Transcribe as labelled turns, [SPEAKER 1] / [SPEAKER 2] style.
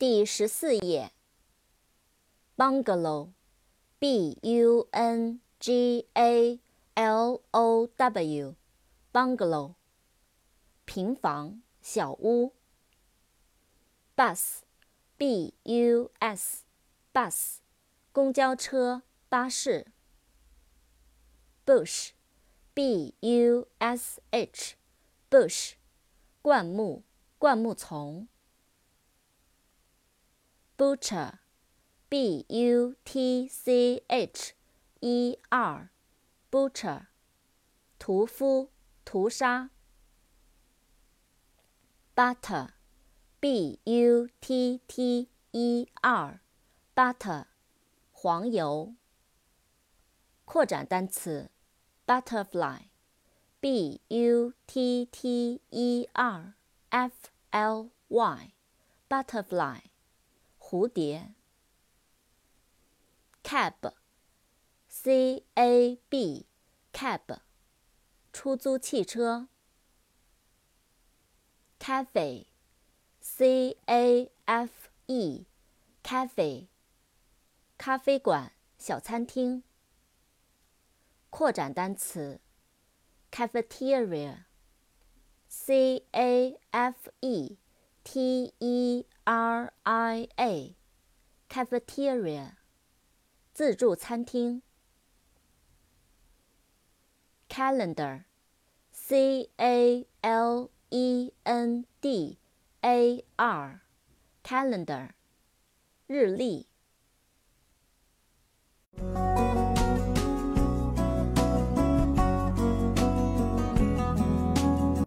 [SPEAKER 1] 第十四页。bungalow，b-u-n-g-a-l-o-w，bungalow，平房、小屋。bus，b-u-s，bus，公交车、巴士。bush，b-u-s-h，bush，灌木、灌木丛。butcher，b-u-t-c-h-e-r，butcher，屠夫、屠杀。butter，b-u-t-t-e-r，butter，黄油。扩展单词，butterfly，b-u-t-t-e-r-f-l-y，butterfly。 蝴蝶，cab，c-a-b，cab，出租汽车。cafe，c-a-f-e，cafe，咖啡馆、小餐厅。扩展单词，cafeteria，c-a-f-e。T E R I A，cafeteria，自助餐厅。calendar，c a l e n d a r，calendar，日历。